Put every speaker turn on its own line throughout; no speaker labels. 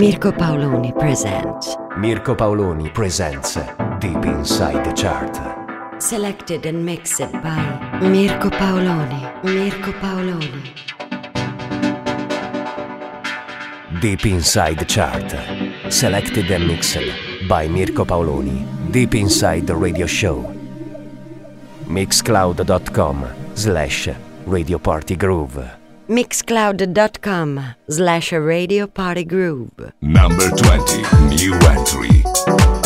Mirko Paoloni presents.
Mirko Paoloni presents Deep Inside the Chart.
Selected and mixed by Mirko Paoloni. Mirko Paoloni.
Deep Inside the Chart. Selected and mixed by Mirko Paoloni. Deep Inside the Radio Show. Mixcloud.com slash Radio Party Groove.
Mixcloud.com slash Radio Party Groove.
Number 20, new entry.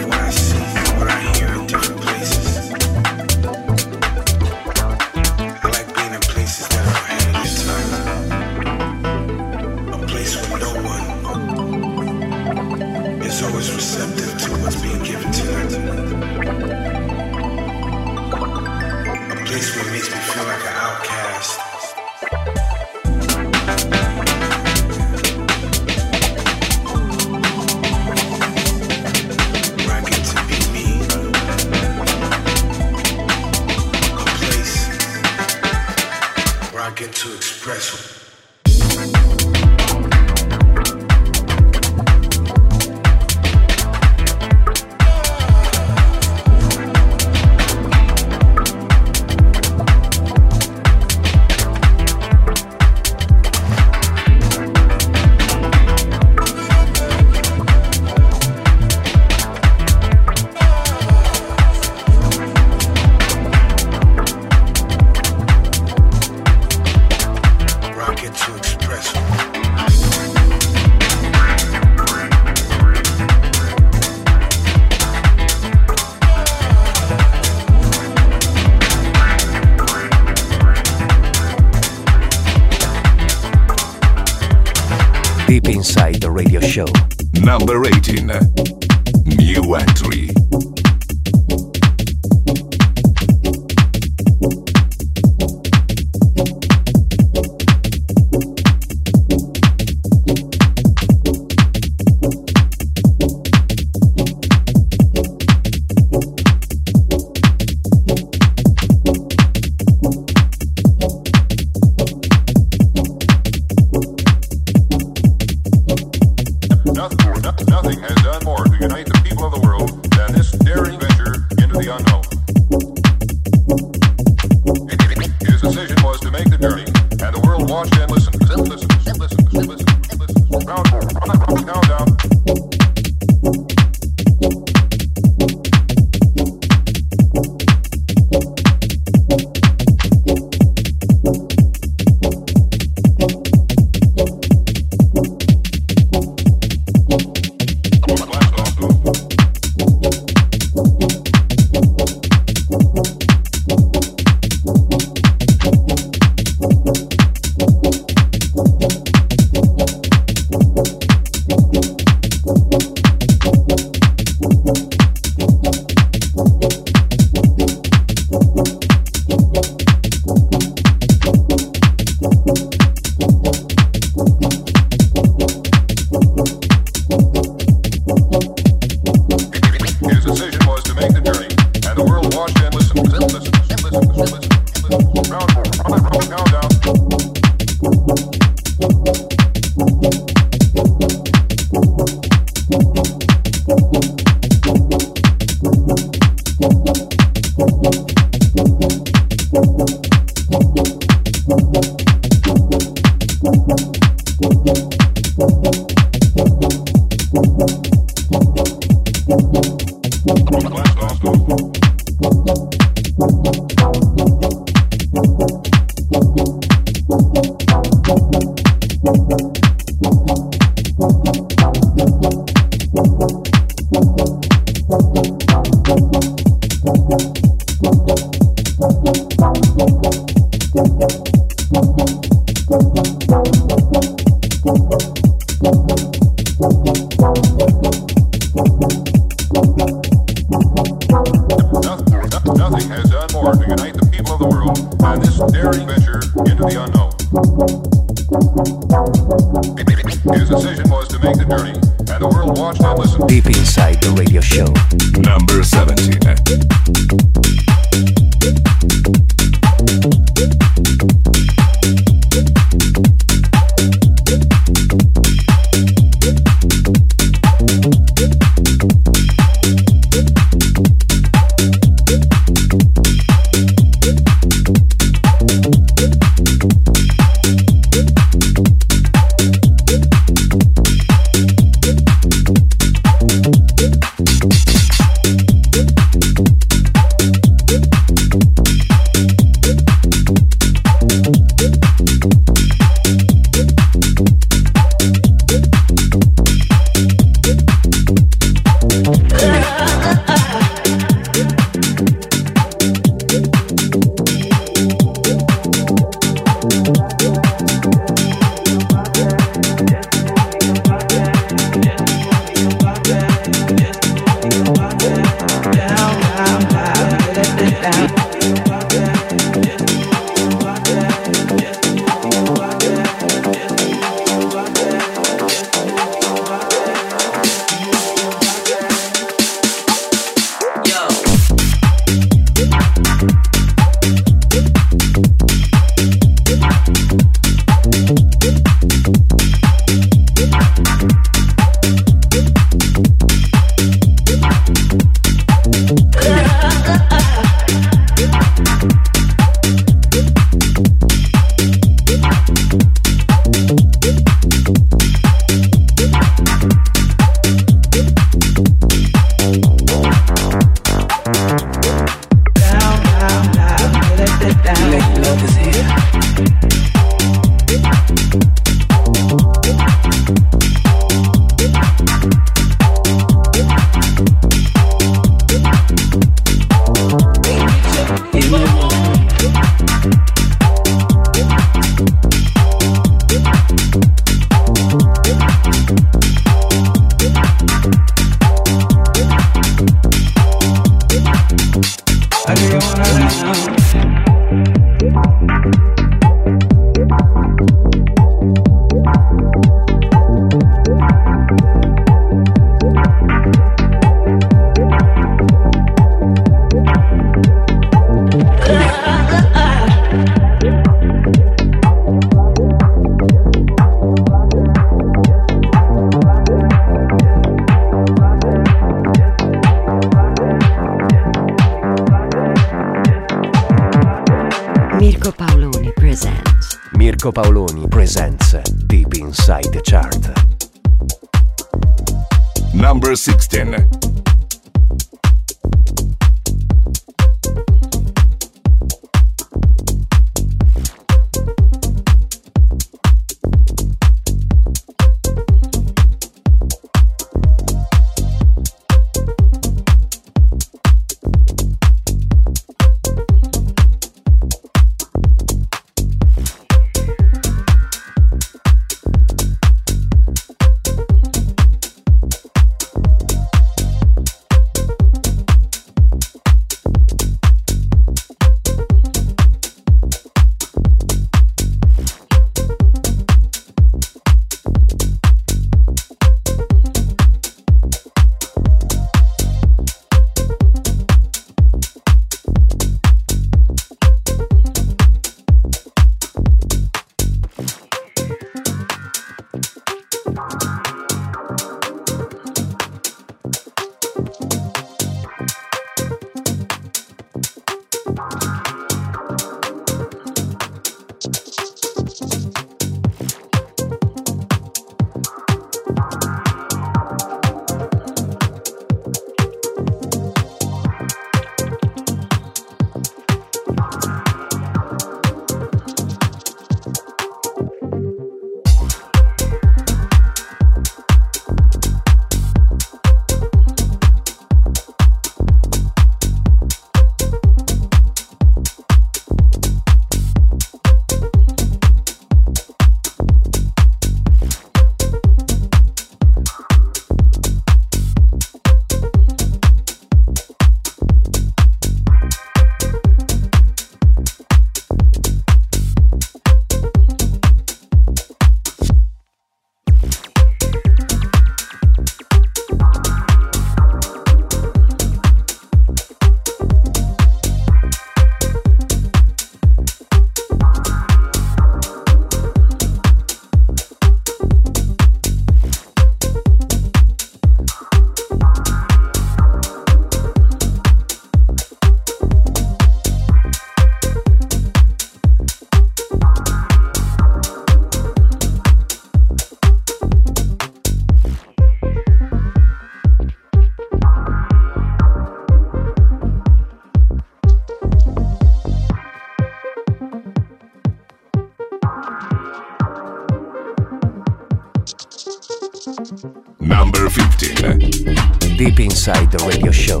deep inside the
radio show.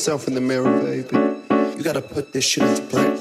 Yourself in the mirror, baby. You gotta put this shit into practice.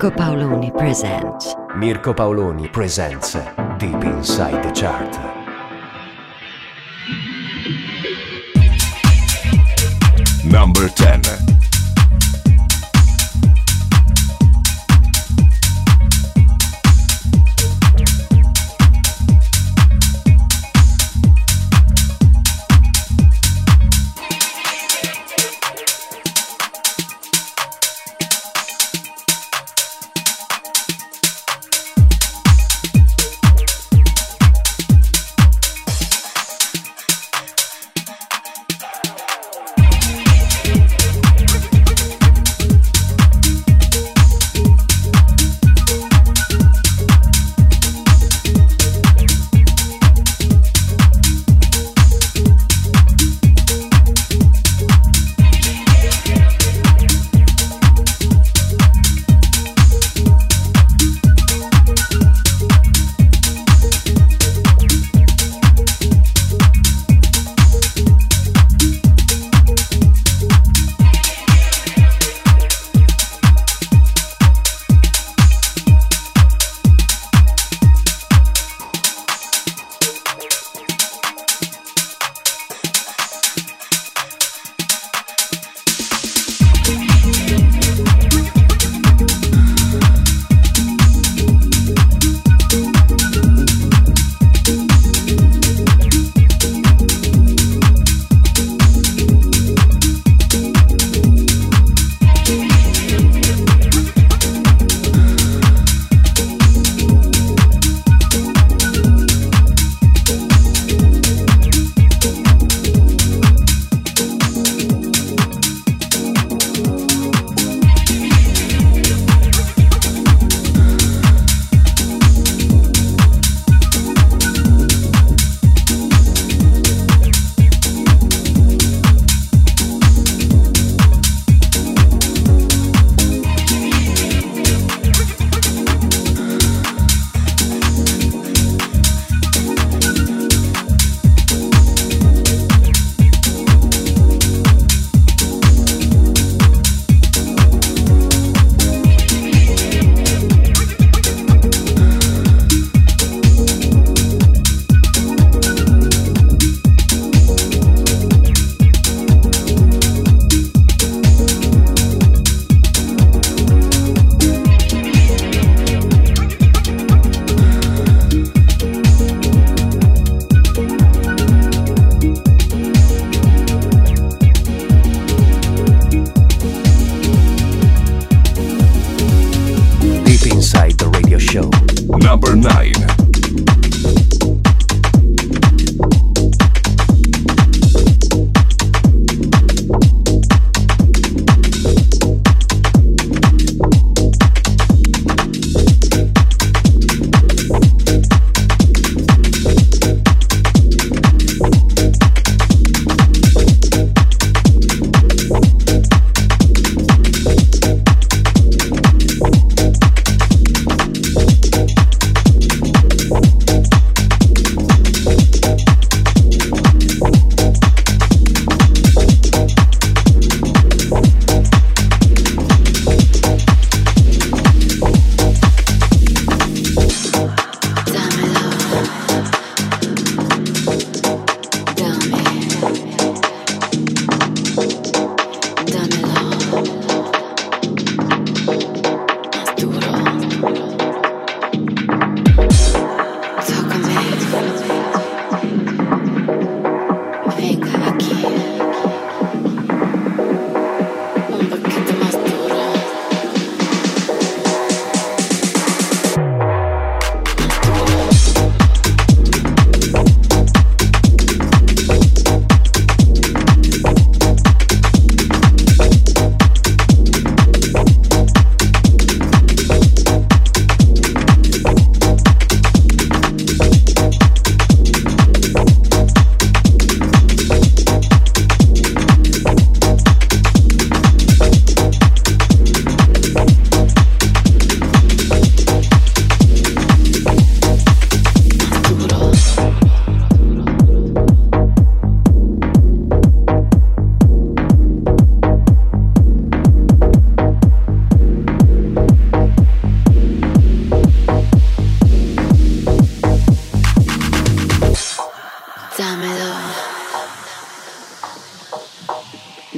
Mirko Paoloni presents.
Mirko Paoloni presents Deep Inside the Chart.
Number
10.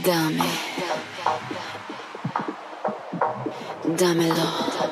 Dame. Dámelo.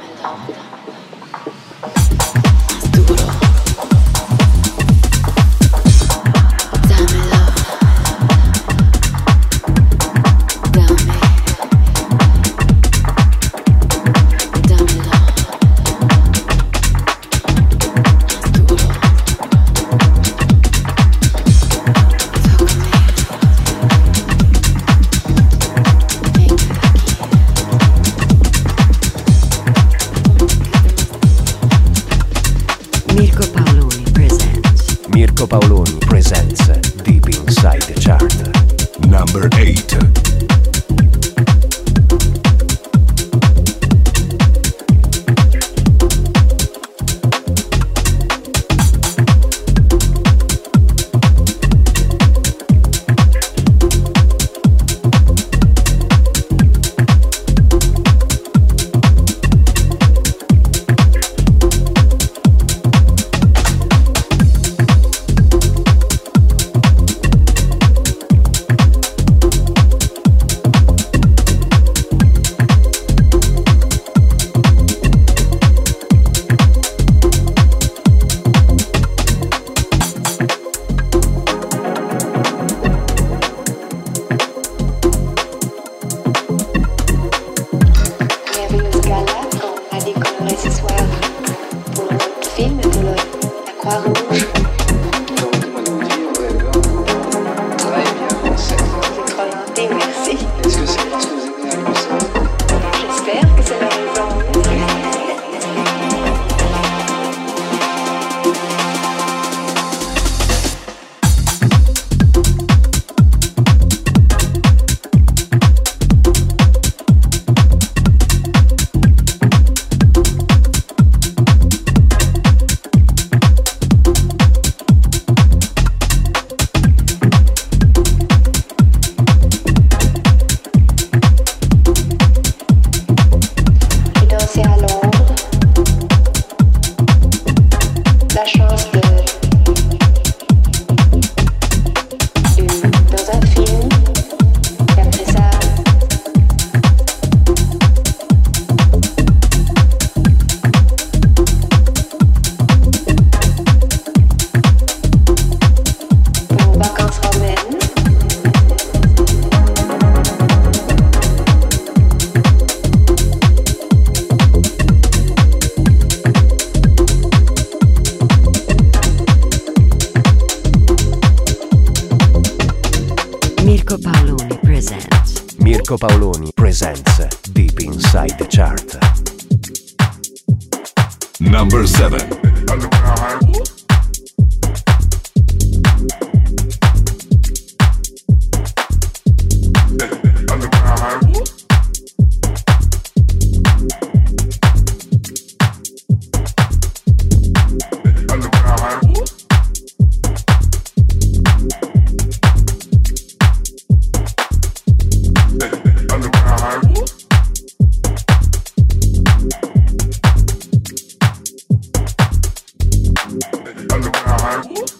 underground.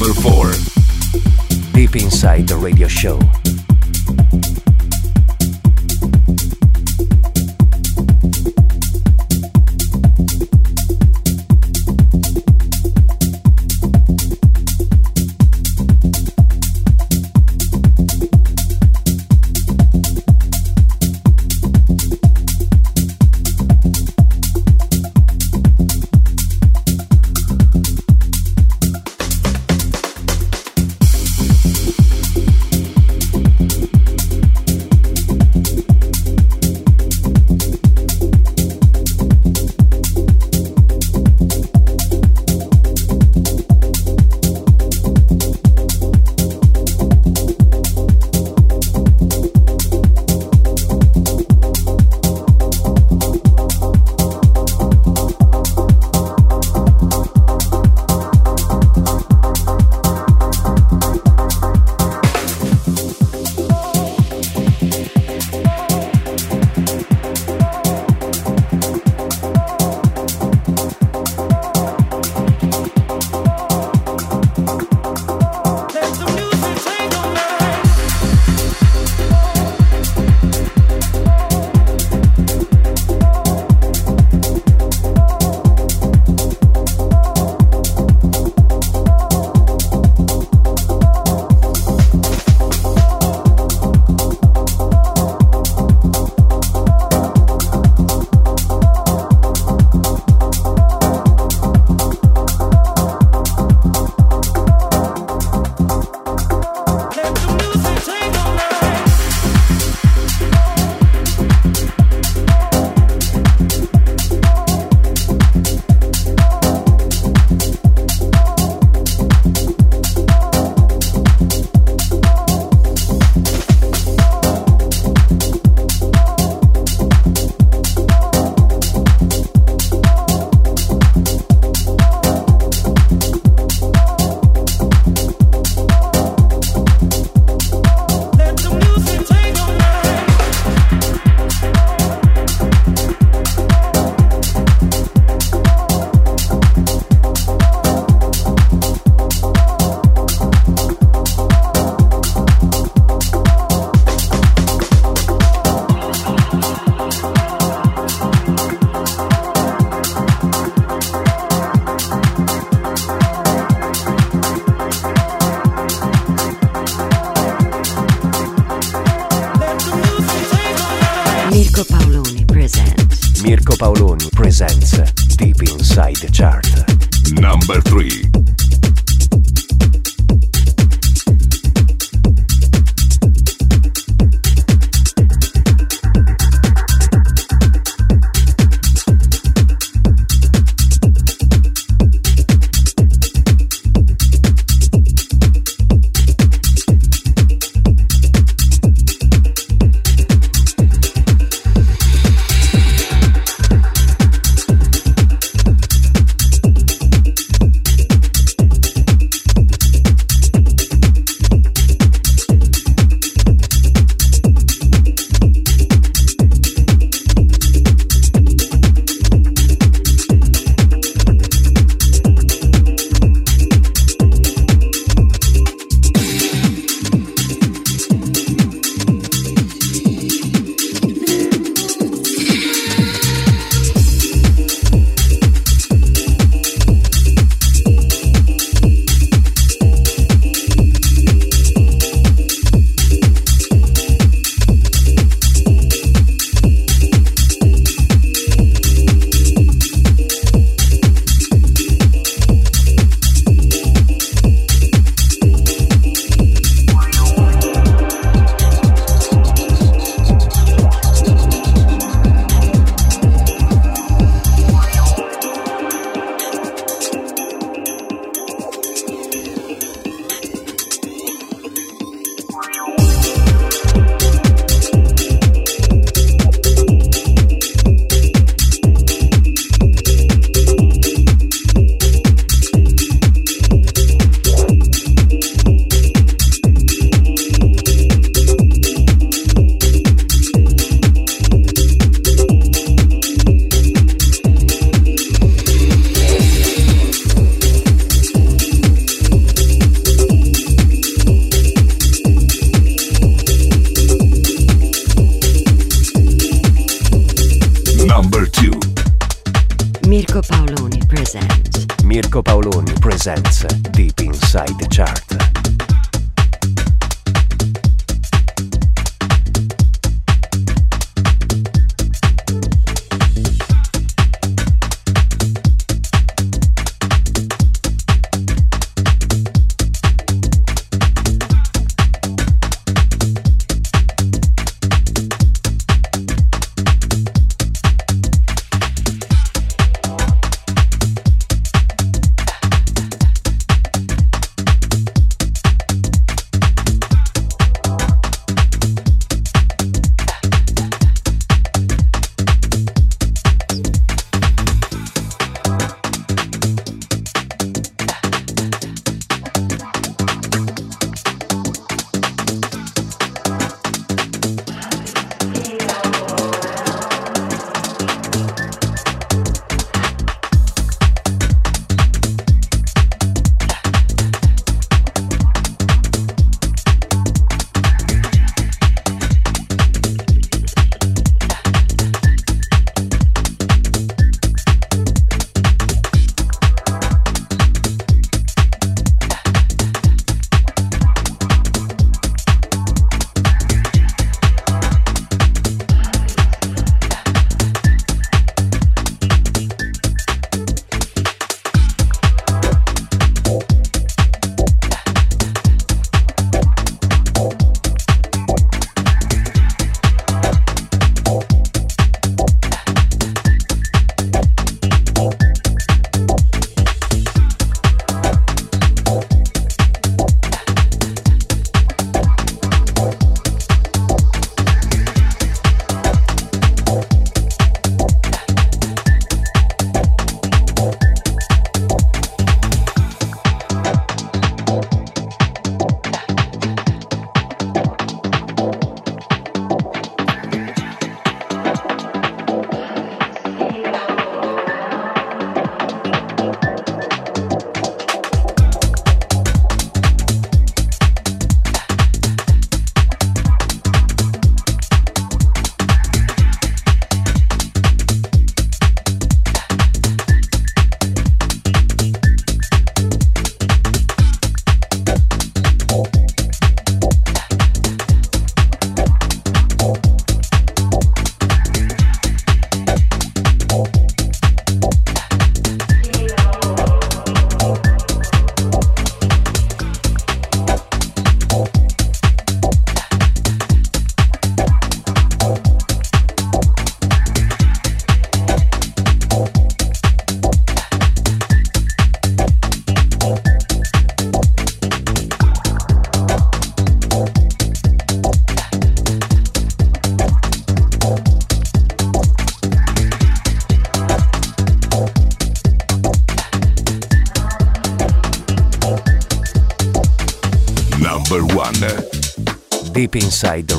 Number
4.
Deep Inside the Radio Show. Inside.